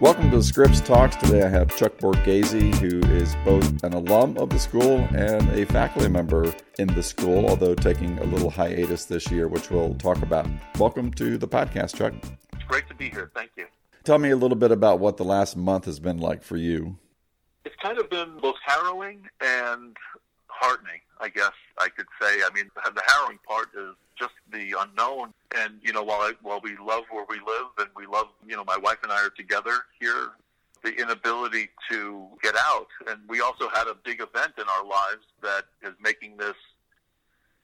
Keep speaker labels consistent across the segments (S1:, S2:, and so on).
S1: Welcome to the Scripps Talks. Today I have Chuck Borghese, who is both an alum of the school and a faculty member in the school, although taking a little hiatus this year, which we'll talk about. Welcome to the podcast, Chuck.
S2: It's great to be here. Thank you.
S1: Tell me a little bit about what the last month has been like for you.
S2: It's kind of been both harrowing and heartening, I guess I could say. I mean, the harrowing part is just the unknown. And you know, while I, while we love where we live and we love, you know, my wife and I are together here, the inability to get out, and we also had a big event in our lives that is making this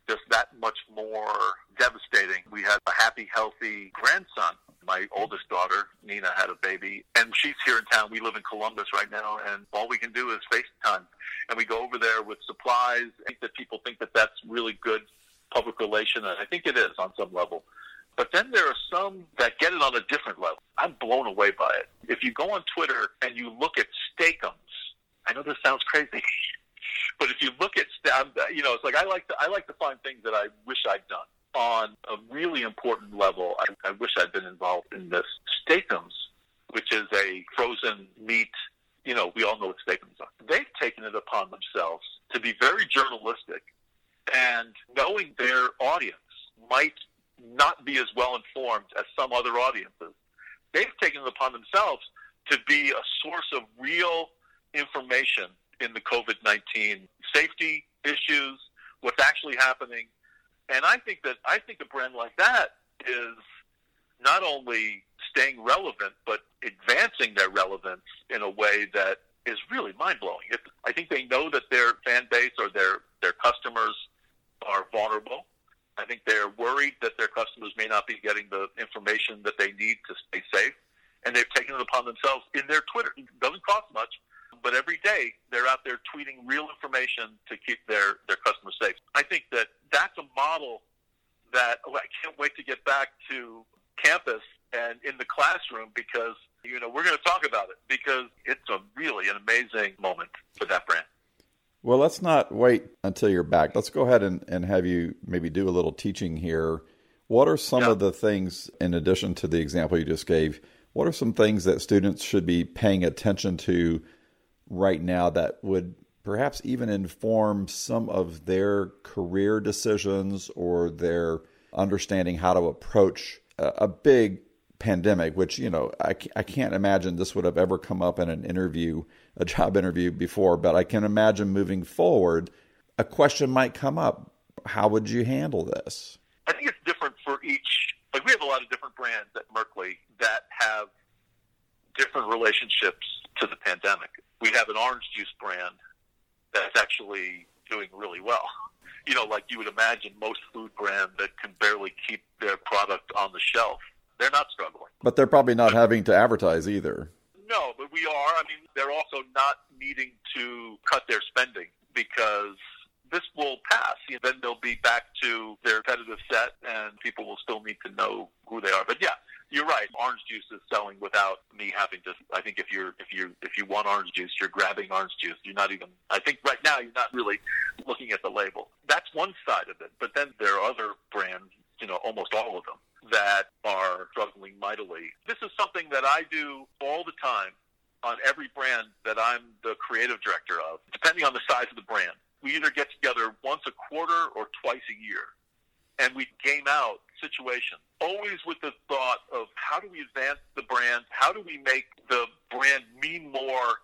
S2: just that much more devastating. We had a happy, healthy grandson. My oldest daughter, Nina, had a baby, and she's here in town. We live in Columbus right now, and all we can do is FaceTime. And we go over there with supplies. I think that people think that that's really good public relation, and I think it is on some level. But then there are some that get it on a different level. I'm blown away by it. If you go on Twitter and you look at Steak-umms, I know this sounds crazy, but if you look at, you know, it's like I like to I like to find things that I wish I'd done on a really important level. I, I wish I'd been involved in this. Steak-umms, which is a frozen meat, you know, we all know what Steak-umms are. They've taken it upon themselves to be very journalistic and knowing their audience might not be as well informed as some other audiences, they've taken it upon themselves to be a source of real information in the COVID 19 safety issues, what's actually happening. And I think that I think a brand like that is not only staying relevant, but advancing their relevance in a way that is really mind blowing. I think they know that their fan base or their, their customers are vulnerable. I think they're worried that their customers may not be getting the information that they need to stay safe. And they've taken it upon themselves in their Twitter. It doesn't cost much, but every day they're out there tweeting real information to keep their, their customers safe. I think that that's a model that oh, I can't wait to get back to campus and in the classroom because, you know, we're going to talk about it because it's a really an amazing moment for that brand.
S1: Well, let's not wait until you're back. Let's go ahead and, and have you maybe do a little teaching here. What are some yeah. of the things, in addition to the example you just gave, what are some things that students should be paying attention to right now that would perhaps even inform some of their career decisions or their understanding how to approach a, a big pandemic, which, you know, I, I can't imagine this would have ever come up in an interview a job interview before, but I can imagine moving forward, a question might come up. How would you handle this?
S2: I think it's different for each. Like we have a lot of different brands at Merkley that have different relationships to the pandemic. We have an orange juice brand that's actually doing really well. You know, like you would imagine most food brands that can barely keep their product on the shelf, they're not struggling.
S1: But they're probably not having to advertise either.
S2: No, but we are. I mean, they're also not needing to cut their spending because this will pass. You know, then they'll be back to their competitive set, and people will still need to know who they are. But yeah, you're right. Orange juice is selling without me having to. I think if you're if you if you want orange juice, you're grabbing orange juice. You're not even. I think right now you're not really looking at the label. That's one side of it. But then there are other brands. You know, almost all of them that are struggling mightily. This is something that I do all the time on every brand that I'm the creative director of, depending on the size of the brand. We either get together once a quarter or twice a year, and we game out situations, always with the thought of how do we advance the brand? How do we make the brand mean more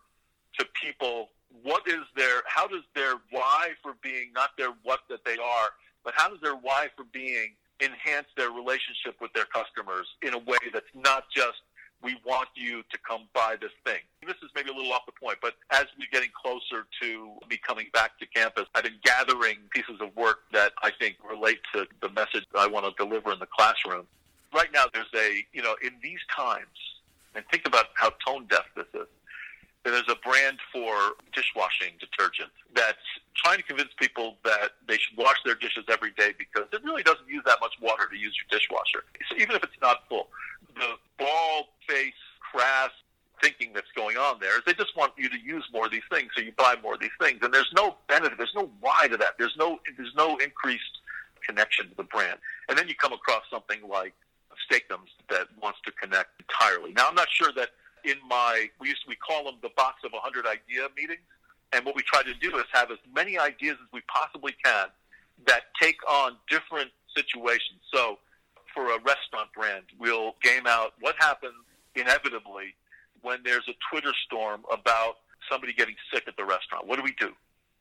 S2: to people? What is their, how does their why for being, not their what that they are, but how does their why for being enhance their relationship with their customers in a way that's not just we want you to come buy this thing. This is maybe a little off the point, but as we're getting closer to me coming back to campus, I've been gathering pieces of work that I think relate to the message I want to deliver in the classroom. Right now, there's a, you know, in these times, and think about how tone deaf this is. There's a brand for dishwashing detergent that's trying to convince people that they should wash their dishes every day because it really doesn't use that much water to use your dishwasher, so even if it's not full. The bald face, crass thinking that's going on there is they just want you to use more of these things, so you buy more of these things, and there's no benefit, there's no why to that. There's no there's no increased connection to the brand, and then you come across something like Steak-umms that wants to connect entirely. Now, I'm not sure that in my we used to, we call them the box of 100 idea meetings, and what we try to do is have as many ideas as we possibly can that take on different situations. So, for a restaurant brand, we'll game out what happens inevitably when there's a Twitter storm about somebody getting sick at the restaurant. What do we do?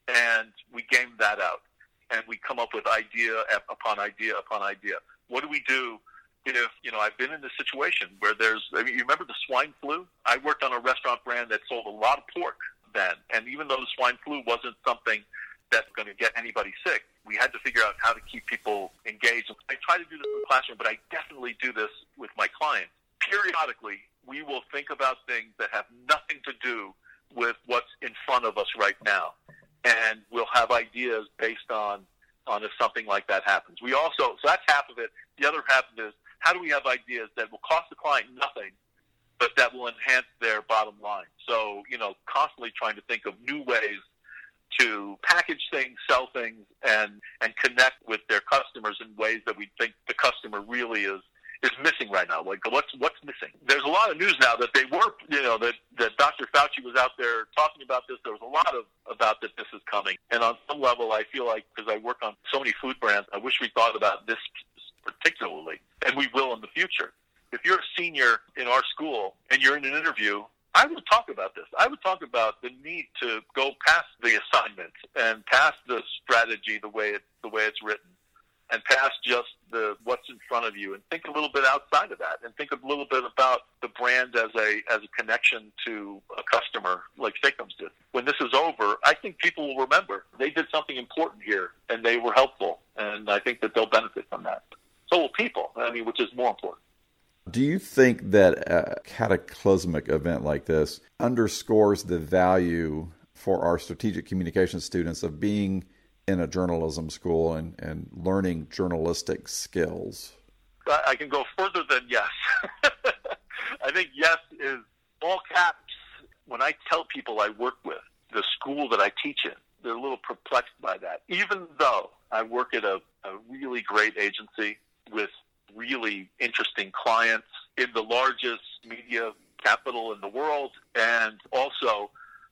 S2: And we game that out, and we come up with idea upon idea upon idea. What do we do if you know I've been in this situation where there's I mean you remember the swine flu? I worked on a restaurant brand that sold a lot of pork then, and even though the swine flu wasn't something that's going to get anybody sick, we had to figure out how to keep people engaged. I try to do this in the classroom, but I definitely do this with my clients. Periodically, we will think about things that have nothing to do with what's in front of us right now, and we'll have ideas based on on if something like that happens. We also so that's half of it. The other half is how do we have ideas that will cost the client nothing, but that will enhance their bottom line? So, you know, constantly trying to think of new ways to package things, sell things, and and connect with their customers in ways that we think the customer really is is missing right now. Like what's what's missing? There's a lot of news now that they were, you know, that that Dr. Fauci was out there talking about this. There was a lot of about that this is coming, and on some level, I feel like because I work on so many food brands, I wish we thought about this particularly, and we will in the future. If you're a senior in our school and you're in an interview, I would talk about this. I would talk about the need to go past the assignment and past the strategy the way it the way it's written, and past just the what's in front of you, and think a little bit outside of that, and think a little bit about the brand as a as a connection to a customer, like Steak-umm's did. When this is over, I think people will remember they did something important here, and they were helpful, and I think that they'll benefit from that so will people. I mean, which is more important.
S1: Do you think that a cataclysmic event like this underscores the value for our strategic communication students of being in a journalism school and, and learning journalistic skills?
S2: I can go further than yes. I think yes is all caps. When I tell people I work with, the school that I teach in, they're a little perplexed by that. Even though I work at a, a really great agency with really interesting clients in the largest media capital in the world and also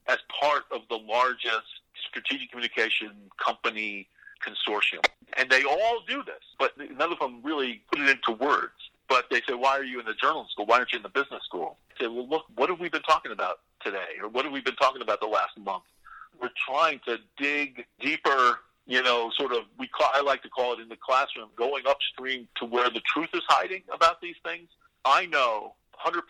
S2: as part of the largest strategic communication company consortium. And they all do this, but none of them really put it into words. But they say, why are you in the journalism school? Why aren't you in the business school? I say, well, look, what have we been talking about today? Or what have we been talking about the last month? We're trying to dig deeper you know, sort of, we call, I like to call it in the classroom, going upstream to where the truth is hiding about these things. I know 100%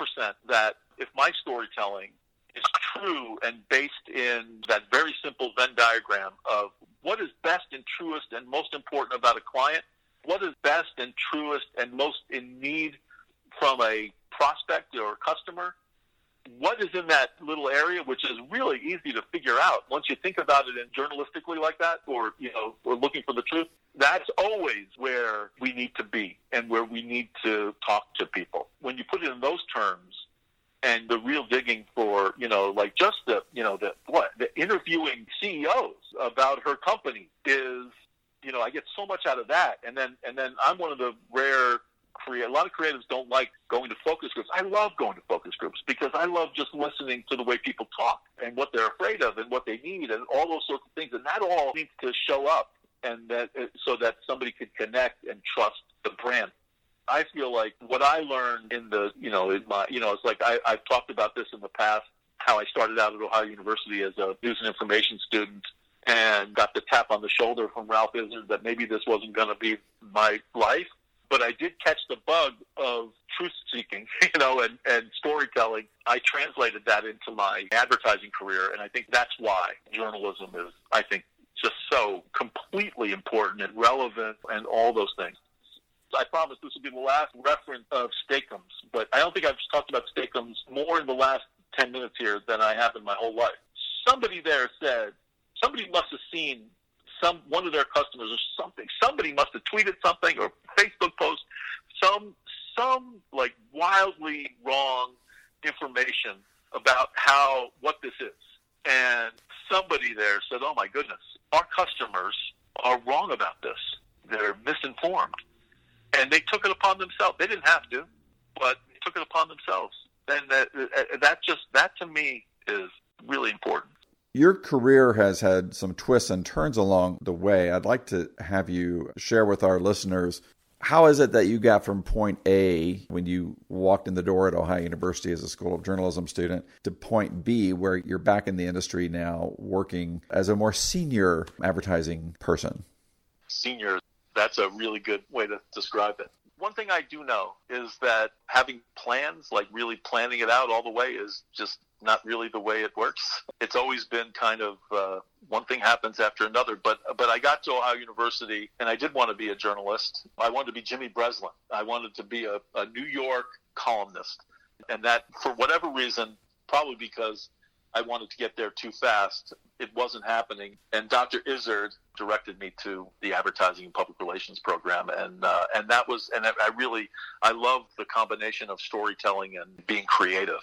S2: that if my storytelling is true and based in that very simple Venn diagram of what is best and truest and most important about a client, what is best and truest and most in need from a prospect or customer, what is in that little area, which is really easy to figure out once you think about it in journalistically like that, or you know, or looking for the truth. That's always where we need to be and where we need to talk to people. When you put it in those terms, and the real digging for you know, like just the you know the what the interviewing CEOs about her company is you know I get so much out of that, and then and then I'm one of the rare a lot of creatives don't like going to focus groups. I love going to focus groups because I love just listening to the way people talk and what they're afraid of and what they need and all those sorts of things. And that all needs to show up and that so that somebody can connect and trust the brand. I feel like what I learned in the you know in my you know it's like I, I've talked about this in the past how I started out at Ohio University as a news and information student and got the tap on the shoulder from Ralph Izard that maybe this wasn't going to be my life but I did catch the bug of truth seeking, you know, and, and storytelling. I translated that into my advertising career, and I think that's why journalism is, I think, just so completely important and relevant and all those things. I promise this will be the last reference of Steak-umms, but I don't think I've talked about Steak-umms more in the last 10 minutes here than I have in my whole life. Somebody there said, somebody must have seen some one of their customers or something. Somebody must have tweeted something or Facebook post some some like wildly wrong information about how what this is. And somebody there said, "Oh my goodness, our customers are wrong about this. They're misinformed." And they took it upon themselves. They didn't have to, but they took it upon themselves And that, that just, that to me is really important.
S1: Your career has had some twists and turns along the way. I'd like to have you share with our listeners how is it that you got from point A when you walked in the door at Ohio University as a School of Journalism student to point B where you're back in the industry now working as a more senior advertising person?
S2: Senior, that's a really good way to describe it. One thing I do know is that having plans, like really planning it out all the way, is just not really the way it works. It's always been kind of uh, one thing happens after another. But but I got to Ohio University and I did want to be a journalist. I wanted to be Jimmy Breslin. I wanted to be a, a New York columnist, and that for whatever reason, probably because I wanted to get there too fast. It wasn't happening, and Dr. Izard directed me to the advertising and public relations program, and uh, and that was and I really I love the combination of storytelling and being creative.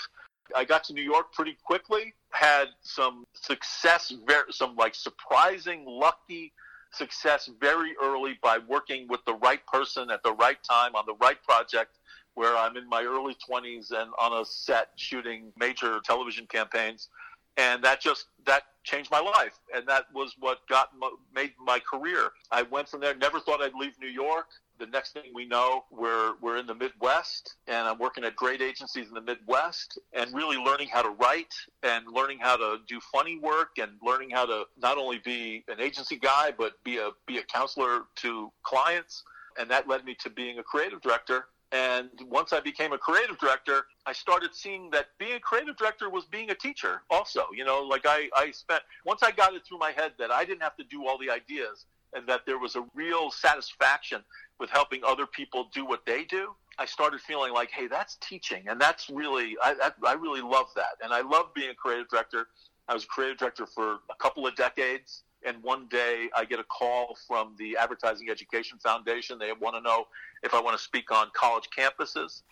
S2: I got to New York pretty quickly, had some success, some like surprising, lucky success very early by working with the right person at the right time on the right project where I'm in my early 20s and on a set shooting major television campaigns. And that just that changed my life. And that was what got made my career. I went from there never thought i'd leave new york the next thing we know, we're we're in the Midwest, and I'm working at great agencies in the Midwest, and really learning how to write, and learning how to do funny work, and learning how to not only be an agency guy, but be a be a counselor to clients, and that led me to being a creative director. And once I became a creative director, I started seeing that being a creative director was being a teacher also. You know, like I, I spent, once I got it through my head that I didn't have to do all the ideas and that there was a real satisfaction with helping other people do what they do, I started feeling like, hey, that's teaching, and that's really I, I, I really love that, and I love being a creative director. I was a creative director for a couple of decades, and one day I get a call from the Advertising Education Foundation. They want to know if I want to speak on college campuses,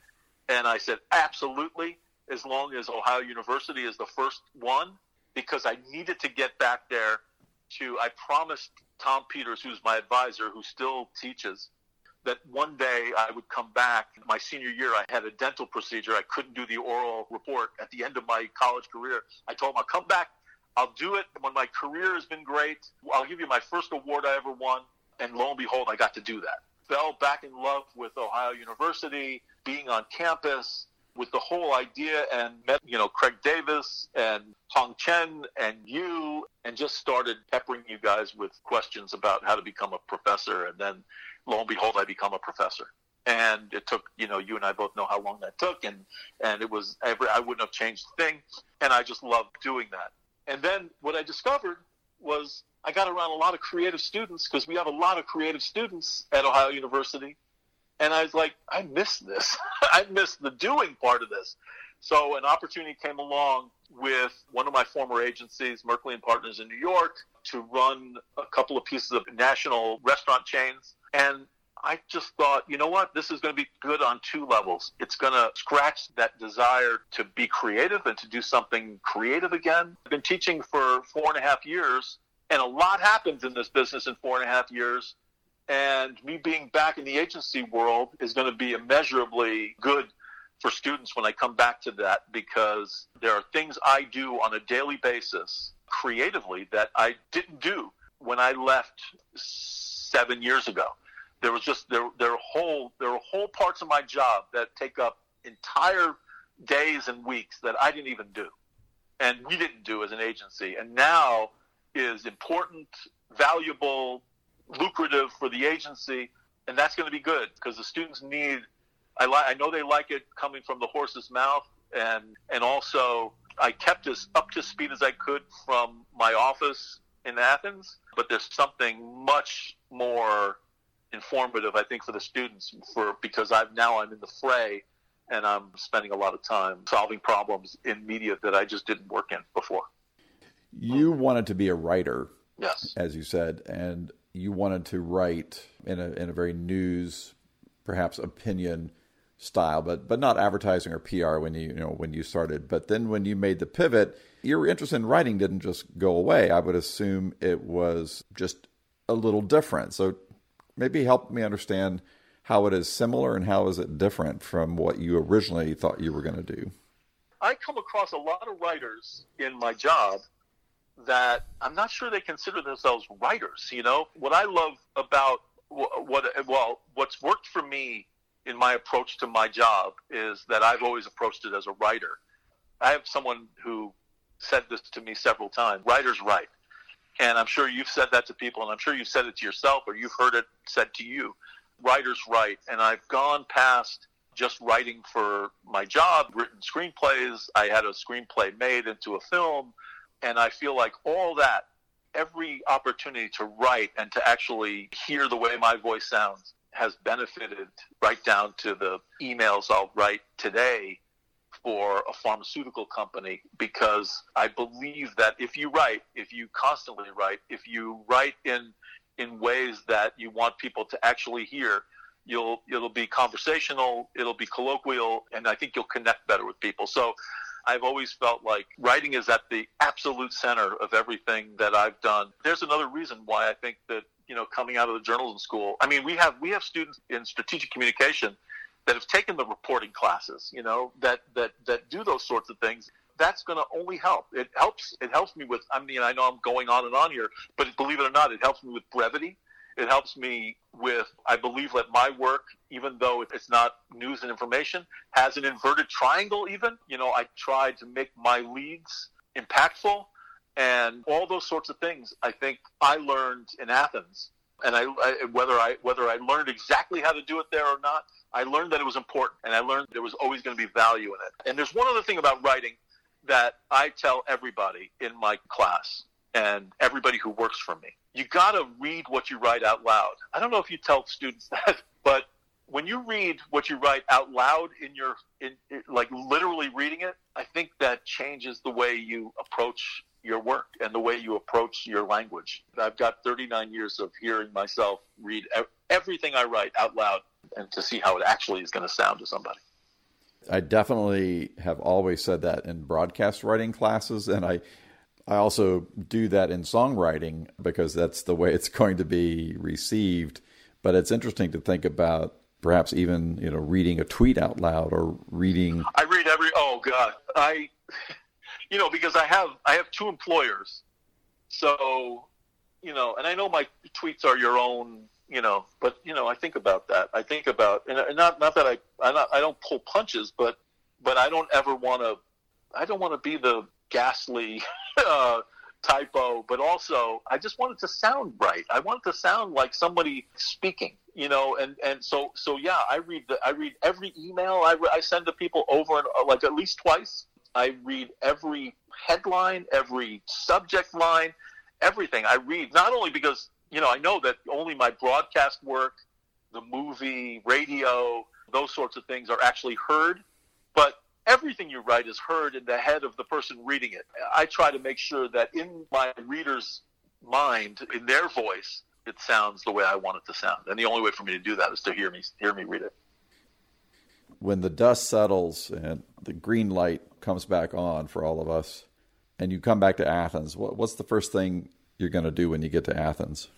S2: and I said absolutely, as long as Ohio University is the first one, because I needed to get back there. To I promised Tom Peters, who's my advisor, who still teaches that one day I would come back. My senior year, I had a dental procedure. I couldn't do the oral report at the end of my college career. I told him, I'll come back. I'll do it when my career has been great. I'll give you my first award I ever won. And lo and behold, I got to do that. Fell back in love with Ohio University, being on campus, with the whole idea and met, you know, Craig Davis and Hong Chen and you and just started peppering you guys with questions about how to become a professor. And then lo and behold, I become a professor. And it took, you know, you and I both know how long that took, and and it was every I wouldn't have changed a thing, and I just loved doing that. And then what I discovered was I got around a lot of creative students because we have a lot of creative students at Ohio University, and I was like, I miss this. I miss the doing part of this. So an opportunity came along with one of my former agencies, Merkley and Partners in New York, to run a couple of pieces of national restaurant chains and I just thought, you know what? This is going to be good on two levels. It's going to scratch that desire to be creative and to do something creative again. I've been teaching for four and a half years, and a lot happens in this business in four and a half years. And me being back in the agency world is going to be immeasurably good for students when I come back to that because there are things I do on a daily basis creatively that I didn't do when I left seven years ago. There was just there there are whole there are whole parts of my job that take up entire days and weeks that I didn't even do, and we didn't do as an agency, and now is important, valuable, lucrative for the agency, and that's going to be good because the students need. I like. I know they like it coming from the horse's mouth, and and also I kept as up to speed as I could from my office in Athens, but there's something much more informative, I think, for the students for because I've now I'm in the fray and I'm spending a lot of time solving problems in media that I just didn't work in before.
S1: You wanted to be a writer,
S2: yes,
S1: as you said, and you wanted to write in a in a very news, perhaps opinion style, but but not advertising or PR when you you know when you started. But then when you made the pivot, your interest in writing didn't just go away. I would assume it was just a little different. So maybe help me understand how it is similar and how is it different from what you originally thought you were going to do.
S2: I come across a lot of writers in my job that I'm not sure they consider themselves writers. You know, what I love about what, well, what's worked for me in my approach to my job is that I've always approached it as a writer. I have someone who said this to me several times. Writers write. And I'm sure you've said that to people, and I'm sure you've said it to yourself, or you've heard it said to you. Writers write. And I've gone past just writing for my job, written screenplays. I had a screenplay made into a film. And I feel like all that, every opportunity to write and to actually hear the way my voice sounds has benefited right down to the emails I'll write today for a pharmaceutical company because I believe that if you write, if you constantly write, if you write in in ways that you want people to actually hear, you'll it'll be conversational, it'll be colloquial, and I think you'll connect better with people. So I've always felt like writing is at the absolute center of everything that I've done. There's another reason why I think that you know coming out of the journalism school. I mean, we have we have students in strategic communication that have taken the reporting classes, you know, that that that do those sorts of things. That's going to only help. It helps. It helps me with. I mean, I know I'm going on and on here, but believe it or not, it helps me with brevity. It helps me with. I believe that my work, even though it's not news and information, has an inverted triangle. Even you know, I try to make my leads impactful, and all those sorts of things. I think I learned in Athens and I, I, whether I whether I learned exactly how to do it there or not, I learned that it was important, and I learned there was always going to be value in it. And there's one other thing about writing that I tell everybody in my class and everybody who works for me: you got to read what you write out loud. I don't know if you tell students that, but when you read what you write out loud in your in, in like literally reading it, I think that changes the way you approach your work and the way you approach your language. I've got 39 years of hearing myself read everything I write out loud and to see how it actually is going to sound to somebody.
S1: I definitely have always said that in broadcast writing classes and I I also do that in songwriting because that's the way it's going to be received. But it's interesting to think about perhaps even, you know, reading a tweet out loud or reading
S2: I read every oh god. I you know, because I have I have two employers, so you know, and I know my tweets are your own, you know, but you know, I think about that. I think about, and not not that I I, not, I don't pull punches, but but I don't ever want to. I don't want to be the ghastly uh, typo, but also I just want it to sound right. I want it to sound like somebody speaking, you know. And and so so yeah, I read the I read every email I, I send to people over and uh, like at least twice I read every headline, every subject line, everything. I read not only because you know I know that only my broadcast work, the movie, radio, those sorts of things are actually heard, but everything you write is heard in the head of the person reading it. I try to make sure that in my reader's mind, in their voice, it sounds the way I want it to sound. And the only way for me to do that is to hear me hear me read it
S1: when the dust settles and the green light comes back on for all of us, and you come back to Athens, what, what's the first thing you're going to do when you get to Athens?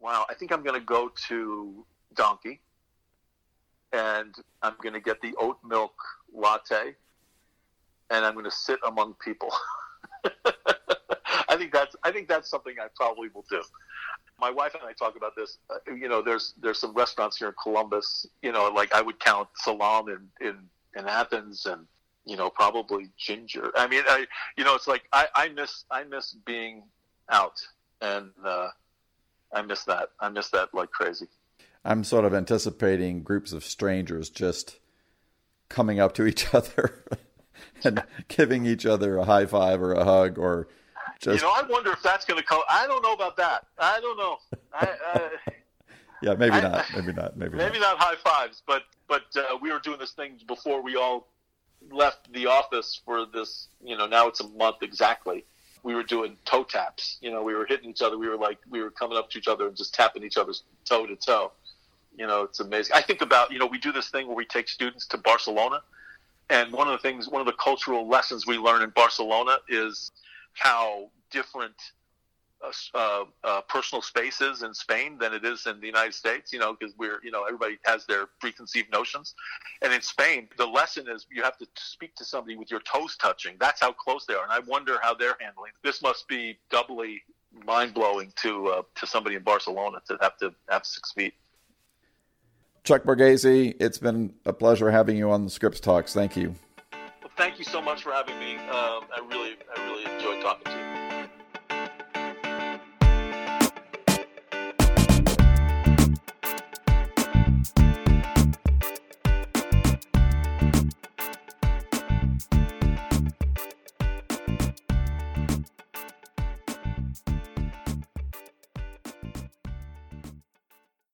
S2: Wow, I think I'm going to go to Donkey, and I'm going to get the oat milk latte, and I'm going to sit among people. I think that's I think that's something I probably will do my wife and I talk about this. Uh, you know, there's there's some restaurants here in Columbus. You know, like I would count Salaam in in, in Athens and you know probably Ginger. I mean, I you know it's like I, I miss I miss being out and uh, I miss that. I miss that like crazy.
S1: I'm sort of anticipating groups of strangers just coming up to each other and giving each other a high five or a hug or
S2: just, you know, I wonder if that's going to come. I don't know about that. I don't know. I, uh,
S1: yeah, maybe I, not. Maybe not. Maybe
S2: maybe
S1: not,
S2: not high fives. But but uh, we were doing this thing before we all left the office for this. You know, now it's a month exactly. We were doing toe taps. You know, we were hitting each other. We were like we were coming up to each other and just tapping each other's toe to toe. You know, it's amazing. I think about you know we do this thing where we take students to Barcelona, and one of the things, one of the cultural lessons we learn in Barcelona is how different uh, uh, personal spaces in Spain than it is in the United States. You know, because we're you know everybody has their preconceived notions, and in Spain the lesson is you have to speak to somebody with your toes touching. That's how close they are, and I wonder how they're handling. This must be doubly mind blowing to uh, to somebody in Barcelona to have to have six feet.
S1: Chuck Borghese, it's been a pleasure having you on the Scripps Talks. Thank you.
S2: Well, thank you so much for having me. Um, I really, I really enjoyed talking to you.